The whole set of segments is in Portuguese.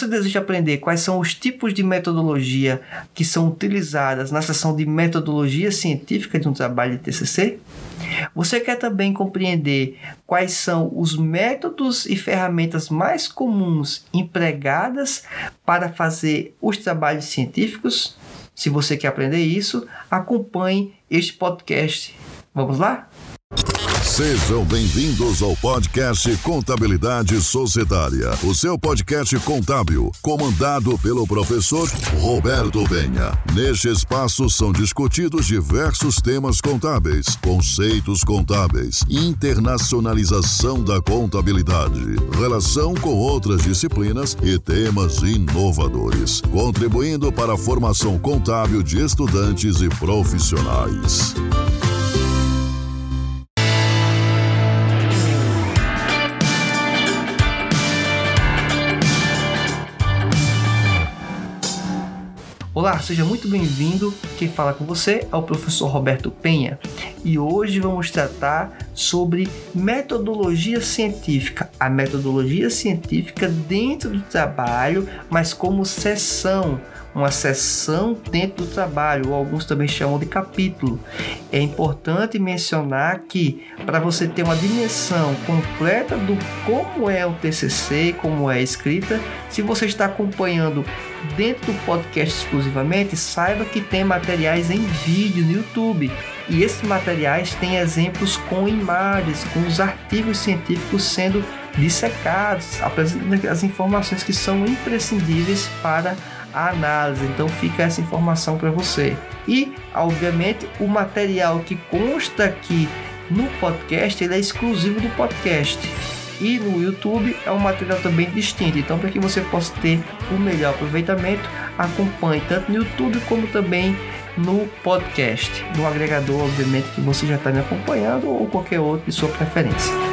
Você deseja aprender quais são os tipos de metodologia que são utilizadas na seção de metodologia científica de um trabalho de TCC? Você quer também compreender quais são os métodos e ferramentas mais comuns empregadas para fazer os trabalhos científicos? Se você quer aprender isso, acompanhe este podcast. Vamos lá? Sejam bem-vindos ao podcast Contabilidade Societária, o seu podcast contábil, comandado pelo professor Roberto Benha. Neste espaço são discutidos diversos temas contábeis, conceitos contábeis, internacionalização da contabilidade, relação com outras disciplinas e temas inovadores, contribuindo para a formação contábil de estudantes e profissionais. Olá, seja muito bem-vindo. Quem fala com você é o professor Roberto Penha e hoje vamos tratar sobre metodologia científica, a metodologia científica dentro do trabalho, mas como sessão uma seção dentro do trabalho, ou alguns também chamam de capítulo. É importante mencionar que para você ter uma dimensão completa do como é o TCC, como é a escrita, se você está acompanhando dentro do podcast exclusivamente, saiba que tem materiais em vídeo no YouTube. E esses materiais têm exemplos com imagens, com os artigos científicos sendo dissecados, apresentando as informações que são imprescindíveis para a análise. Então fica essa informação para você. E, obviamente, o material que consta aqui no podcast ele é exclusivo do podcast. E no YouTube é um material também distinto. Então, para que você possa ter o melhor aproveitamento, acompanhe tanto no YouTube como também no podcast, no agregador, obviamente, que você já está me acompanhando ou qualquer outro de sua preferência.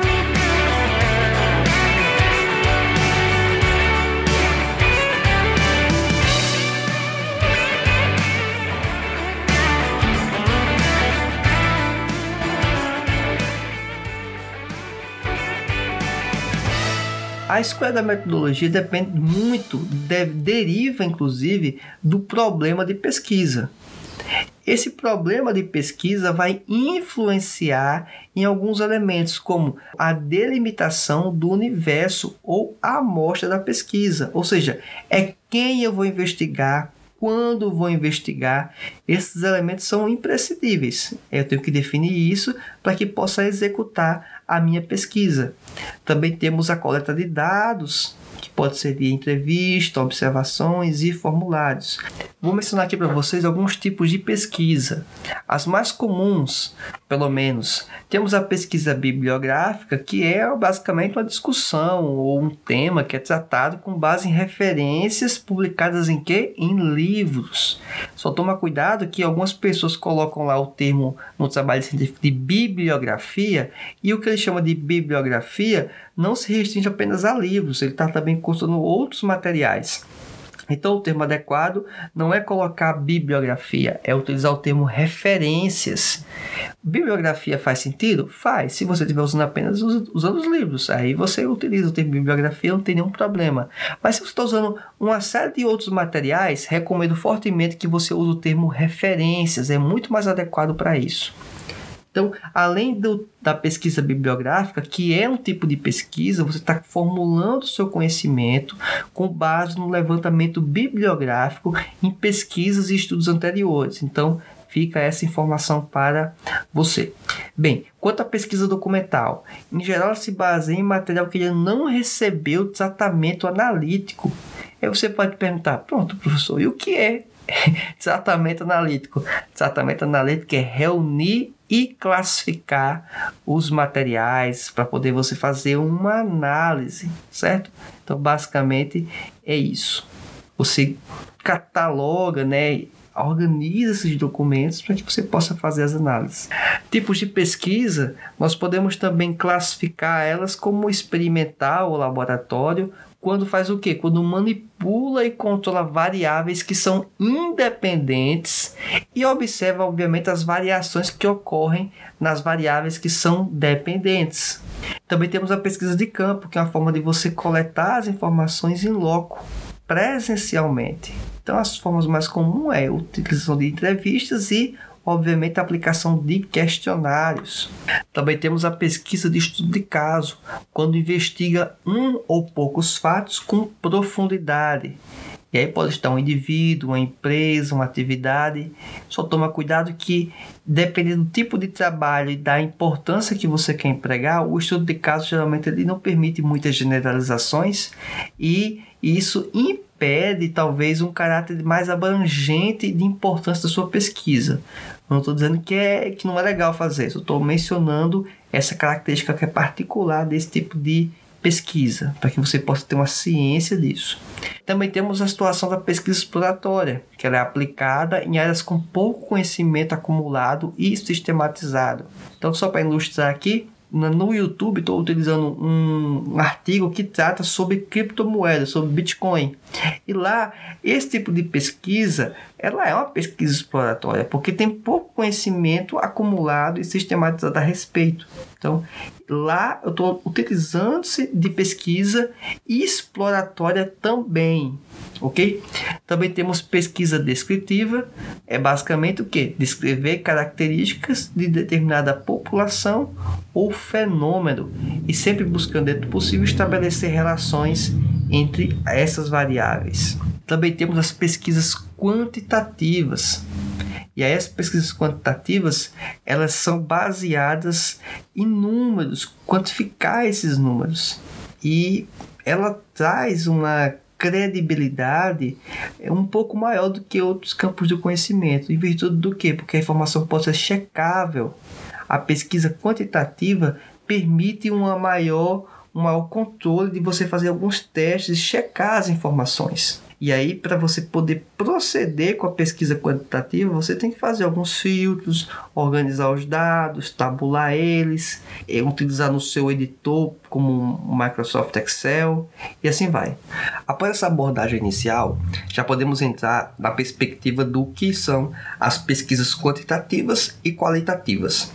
A escolha da metodologia depende muito, deve, deriva inclusive do problema de pesquisa. Esse problema de pesquisa vai influenciar em alguns elementos, como a delimitação do universo ou a amostra da pesquisa, ou seja, é quem eu vou investigar, quando vou investigar. Esses elementos são imprescindíveis. Eu tenho que definir isso para que possa executar a minha pesquisa. Também temos a coleta de dados, que pode ser de entrevista, observações e formulários. Vou mencionar aqui para vocês alguns tipos de pesquisa. As mais comuns, pelo menos, temos a pesquisa bibliográfica, que é basicamente uma discussão ou um tema que é tratado com base em referências publicadas em que? Em livros. Só toma cuidado que algumas pessoas colocam lá o termo no trabalho científico de bibliografia e o que eles chamam de bibliografia não se restringe apenas a livros, ele está também constando outros materiais. Então, o termo adequado não é colocar bibliografia, é utilizar o termo referências. Bibliografia faz sentido? Faz. Se você estiver usando apenas usando os livros, aí você utiliza o termo bibliografia, não tem nenhum problema. Mas se você está usando uma série de outros materiais, recomendo fortemente que você use o termo referências, é muito mais adequado para isso. Então, além do, da pesquisa bibliográfica, que é um tipo de pesquisa, você está formulando o seu conhecimento com base no levantamento bibliográfico em pesquisas e estudos anteriores. Então, fica essa informação para você. Bem, quanto à pesquisa documental, em geral se baseia em material que ele não recebeu tratamento analítico. Aí você pode perguntar, pronto, professor, e o que é tratamento analítico? Tratamento analítico é reunir e classificar os materiais para poder você fazer uma análise, certo? Então, basicamente é isso. Você cataloga, né, organiza esses documentos para que você possa fazer as análises. Tipos de pesquisa, nós podemos também classificar elas como experimental ou laboratório, quando faz o quê? Quando manipula e controla variáveis que são independentes e observa, obviamente, as variações que ocorrem nas variáveis que são dependentes. Também temos a pesquisa de campo, que é uma forma de você coletar as informações em loco presencialmente. Então, as formas mais comuns é a utilização de entrevistas e, obviamente, a aplicação de questionários. Também temos a pesquisa de estudo de caso, quando investiga um ou poucos fatos com profundidade. E aí pode estar um indivíduo, uma empresa, uma atividade. Só toma cuidado que, dependendo do tipo de trabalho e da importância que você quer empregar, o estudo de caso geralmente ele não permite muitas generalizações e isso impede talvez um caráter mais abrangente de importância da sua pesquisa. Não estou dizendo que, é, que não é legal fazer, só estou mencionando essa característica que é particular desse tipo de pesquisa, para que você possa ter uma ciência disso. Também temos a situação da pesquisa exploratória, que ela é aplicada em áreas com pouco conhecimento acumulado e sistematizado. Então, só para ilustrar aqui, no YouTube estou utilizando um, artigo que trata sobre criptomoedas, sobre Bitcoin. E lá, esse tipo de pesquisa, ela é uma pesquisa exploratória, porque tem pouco conhecimento acumulado e sistematizado a respeito. Então, lá eu estou utilizando-se de pesquisa exploratória também, ok? Também temos pesquisa descritiva, é basicamente o que? Descrever características de determinada população ou fenômeno e sempre buscando, dentro do possível, estabelecer relações entre essas variáveis. Também temos as pesquisas quantitativas. E aí as pesquisas quantitativas, elas são baseadas em números, quantificar esses números. E ela traz uma credibilidade um pouco maior do que outros campos do conhecimento. Em virtude do quê? Porque a informação pode ser checável. A pesquisa quantitativa permite uma maior, um maior controle de você fazer alguns testes e checar as informações. E aí, para você poder proceder com a pesquisa quantitativa, você tem que fazer alguns filtros, organizar os dados, tabular eles, eh, utilizar no seu editor como Microsoft Excel e assim vai. Após essa abordagem inicial, já podemos entrar na perspectiva do que são as pesquisas quantitativas e qualitativas.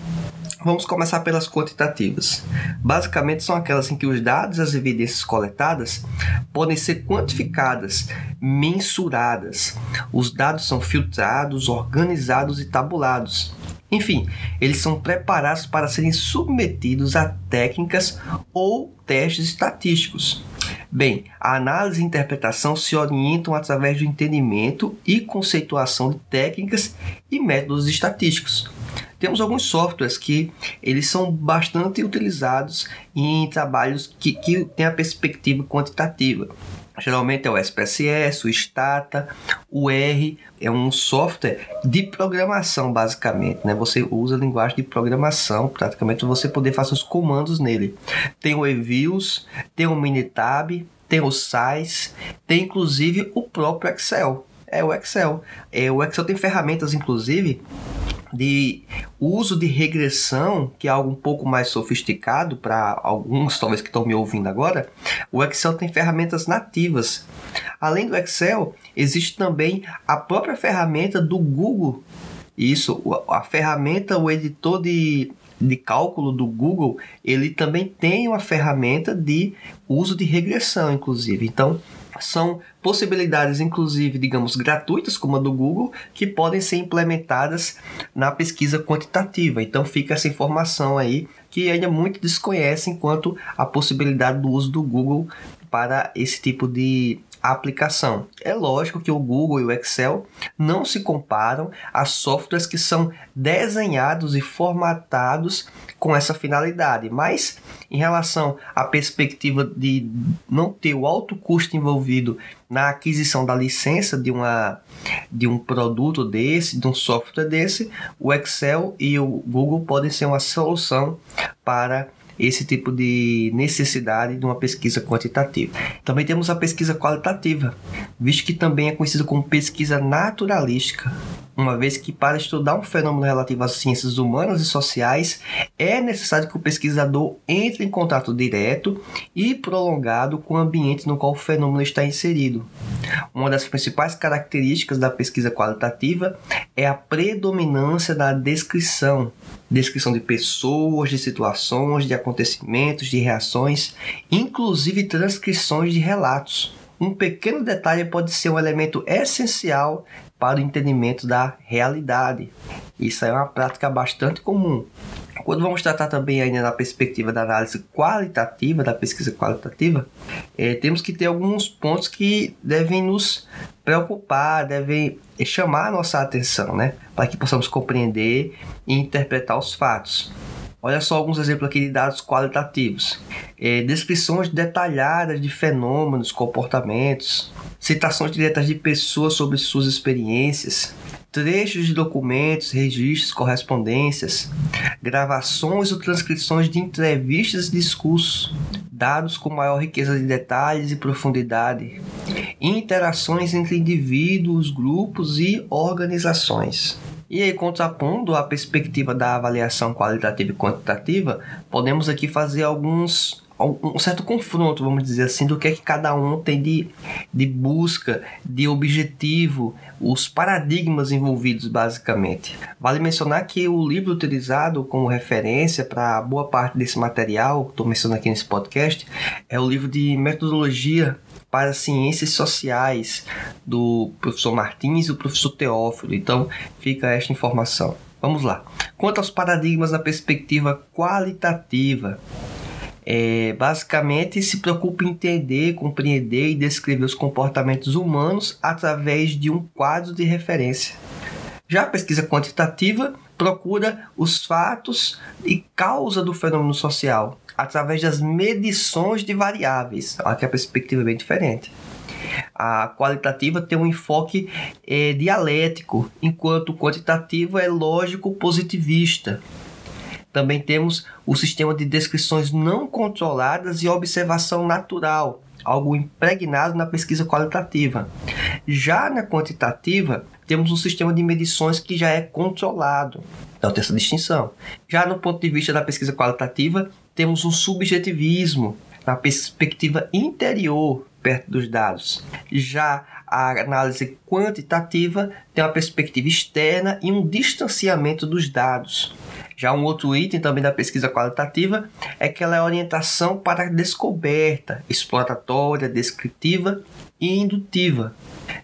Vamos começar pelas quantitativas. Basicamente, são aquelas em que os dados e as evidências coletadas podem ser quantificadas, mensuradas. Os dados são filtrados, organizados e tabulados. Enfim, eles são preparados para serem submetidos a técnicas ou testes estatísticos. Bem, a análise e interpretação se orientam através do entendimento e conceituação de técnicas e métodos estatísticos. Temos alguns softwares que eles são bastante utilizados em trabalhos que, que têm a perspectiva quantitativa. Geralmente é o SPSS, o Stata, o R, é um software de programação basicamente, né? Você usa a linguagem de programação, praticamente você poder fazer os comandos nele. Tem o Eviews, tem o Minitab, tem o Size, tem inclusive o próprio Excel. É o Excel. É, o Excel tem ferramentas inclusive de uso de regressão, que é algo um pouco mais sofisticado para alguns, talvez que estão me ouvindo agora, o Excel tem ferramentas nativas. Além do Excel, existe também a própria ferramenta do Google. Isso, a ferramenta, o editor de, de cálculo do Google, ele também tem uma ferramenta de uso de regressão, inclusive. Então, são possibilidades, inclusive, digamos, gratuitas, como a do Google, que podem ser implementadas na pesquisa quantitativa. Então fica essa informação aí que ainda muito desconhecem quanto à possibilidade do uso do Google para esse tipo de aplicação. É lógico que o Google e o Excel não se comparam a softwares que são desenhados e formatados com essa finalidade, mas em relação à perspectiva de não ter o alto custo envolvido na aquisição da licença de, uma, de um produto desse, de um software desse, o Excel e o Google podem ser uma solução para esse tipo de necessidade de uma pesquisa quantitativa. Também temos a pesquisa qualitativa, visto que também é conhecida como pesquisa naturalística, uma vez que para estudar um fenômeno relativo às ciências humanas e sociais é necessário que o pesquisador entre em contato direto e prolongado com o ambiente no qual o fenômeno está inserido. Uma das principais características da pesquisa qualitativa é a predominância da descrição, descrição de pessoas, de situações, de acontecimentos, de reações, inclusive transcrições de relatos. um pequeno detalhe pode ser um elemento essencial para o entendimento da realidade. Isso é uma prática bastante comum. Quando vamos tratar também ainda na perspectiva da análise qualitativa, da pesquisa qualitativa, é, temos que ter alguns pontos que devem nos preocupar, devem chamar a nossa atenção, né? Para que possamos compreender e interpretar os fatos. Olha só alguns exemplos aqui de dados qualitativos. É, descrições detalhadas de fenômenos, comportamentos, citações diretas de pessoas sobre suas experiências, trechos de documentos, registros, correspondências, gravações ou transcrições de entrevistas e discursos, dados com maior riqueza de detalhes e profundidade, interações entre indivíduos, grupos e organizações. E aí, contrapondo a perspectiva da avaliação qualitativa e quantitativa, podemos aqui fazer alguns um certo confronto, vamos dizer assim, do que é que cada um tem de, de busca, de objetivo, os paradigmas envolvidos basicamente. Vale mencionar que o livro utilizado como referência para boa parte desse material, estou mencionando aqui nesse podcast, é o livro de metodologia para ciências sociais do professor Martins e do professor Teófilo. Então, fica esta informação. Vamos lá. Quanto aos paradigmas na perspectiva qualitativa, é, basicamente se preocupa em entender, compreender e descrever os comportamentos humanos através de um quadro de referência. Já a pesquisa quantitativa procura os fatos e causa do fenômeno social, através das medições de variáveis. Que a perspectiva é bem diferente. A qualitativa tem um enfoque é, dialético, enquanto o quantitativo é lógico positivista. Também temos o sistema de descrições não controladas e observação natural, algo impregnado na pesquisa qualitativa. Já na quantitativa, temos um sistema de medições que já é controlado. Então tem essa distinção. Já no ponto de vista da pesquisa qualitativa, temos um subjetivismo na perspectiva interior perto dos dados. Já a análise quantitativa tem uma perspectiva externa e um distanciamento dos dados. Já um outro item também da pesquisa qualitativa é que ela é orientação para a descoberta, exploratória, descritiva e indutiva.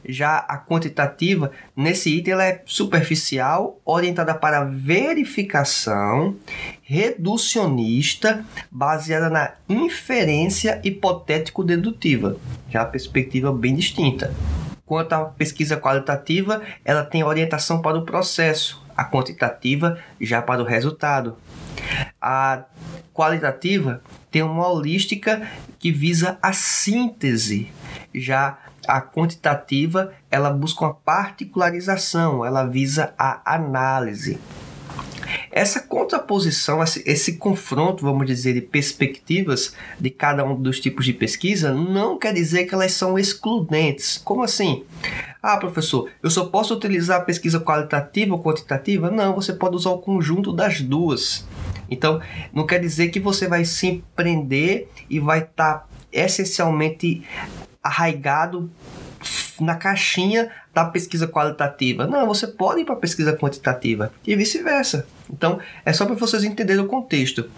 Já a quantitativa, nesse item, ela é superficial, orientada para verificação, reducionista, baseada na inferência hipotético-dedutiva. Já a perspectiva bem distinta. Quanto à pesquisa qualitativa, ela tem orientação para o processo, a quantitativa já para o resultado. A qualitativa tem uma holística que visa a síntese, já a quantitativa ela busca uma particularização, ela visa a análise. Essa contraposição, esse confronto, vamos dizer, de perspectivas de cada um dos tipos de pesquisa não quer dizer que elas são excludentes. Como assim? Ah, professor, eu só posso utilizar a pesquisa qualitativa ou quantitativa? Não, você pode usar o conjunto das duas. Então, não quer dizer que você vai se empreender e vai estar tá essencialmente arraigado na caixinha da pesquisa qualitativa. Não, você pode ir para a pesquisa quantitativa e vice-versa. Então, é só para vocês entenderem o contexto.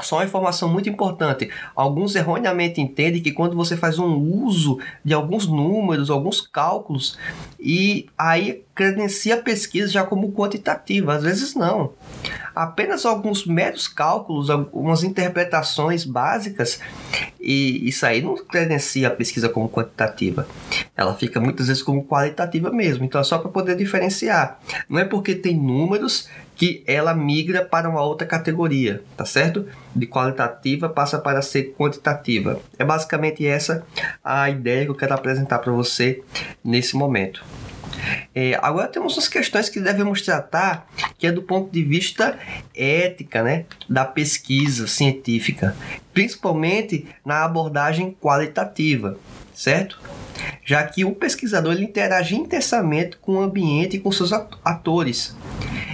Só uma informação muito importante. Alguns erroneamente entendem que quando você faz um uso de alguns números, alguns cálculos, e aí credencia a pesquisa já como quantitativa. Às vezes não. Apenas alguns meros cálculos, algumas interpretações básicas, e isso aí não credencia a pesquisa como quantitativa. Ela fica muitas vezes como qualitativa mesmo. Então é só para poder diferenciar. Não é porque tem números que ela migra para uma outra categoria, tá certo? De qualitativa passa para ser quantitativa. É basicamente essa a ideia que eu quero apresentar para você nesse momento. É, agora temos umas questões que devemos tratar, que é do ponto de vista ética, né, da pesquisa científica, principalmente na abordagem qualitativa, certo? Já que o pesquisador ele interage intensamente com o ambiente e com seus atores.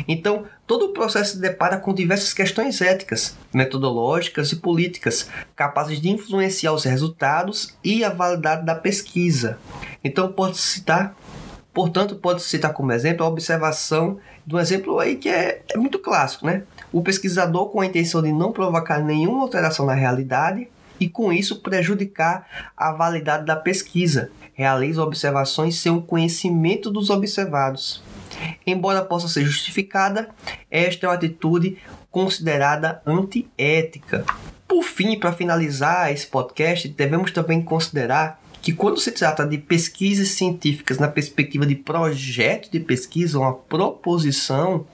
Então, todo o processo se depara com diversas questões éticas, metodológicas e políticas, capazes de influenciar os resultados e a validade da pesquisa. Então, pode citar Portanto, pode citar como exemplo a observação de um exemplo aí que é, é, muito clássico, né? O pesquisador, com a intenção de não provocar nenhuma alteração na realidade, e com isso prejudicar a validade da pesquisa. Realiza observações sem o conhecimento dos observados. Embora possa ser justificada, esta é uma atitude considerada antiética. Por fim, para finalizar esse podcast, devemos também considerar que quando se trata de pesquisas científicas na perspectiva de projeto de pesquisa, uma proposição,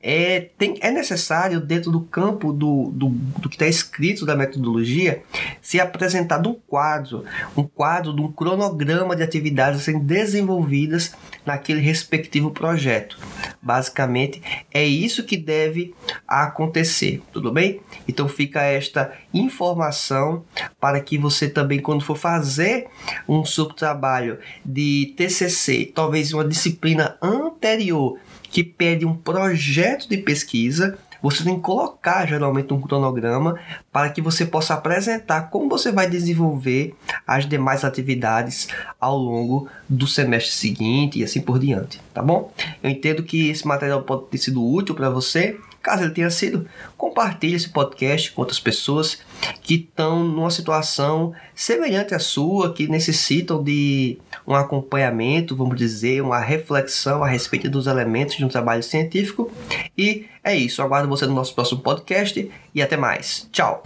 é, tem, é necessário, dentro do campo do, do, do que está escrito da metodologia, ser apresentado um quadro, um quadro de um cronograma de atividades desenvolvidas naquele respectivo projeto. Basicamente, é isso que deve acontecer, tudo bem? Então fica esta informação para que você também, quando for fazer um subtrabalho de TCC, talvez uma disciplina anterior que pede um projeto de pesquisa, você tem que colocar geralmente um cronograma para que você possa apresentar como você vai desenvolver as demais atividades ao longo do semestre seguinte e assim por diante, tá bom? Eu entendo que esse material pode ter sido útil para você. Caso ele tenha sido, compartilhe esse podcast com outras pessoas que estão numa situação semelhante à sua, que necessitam de um acompanhamento, vamos dizer, uma reflexão a respeito dos elementos de um trabalho científico. E é isso. Aguardo você no nosso próximo podcast e até mais. Tchau!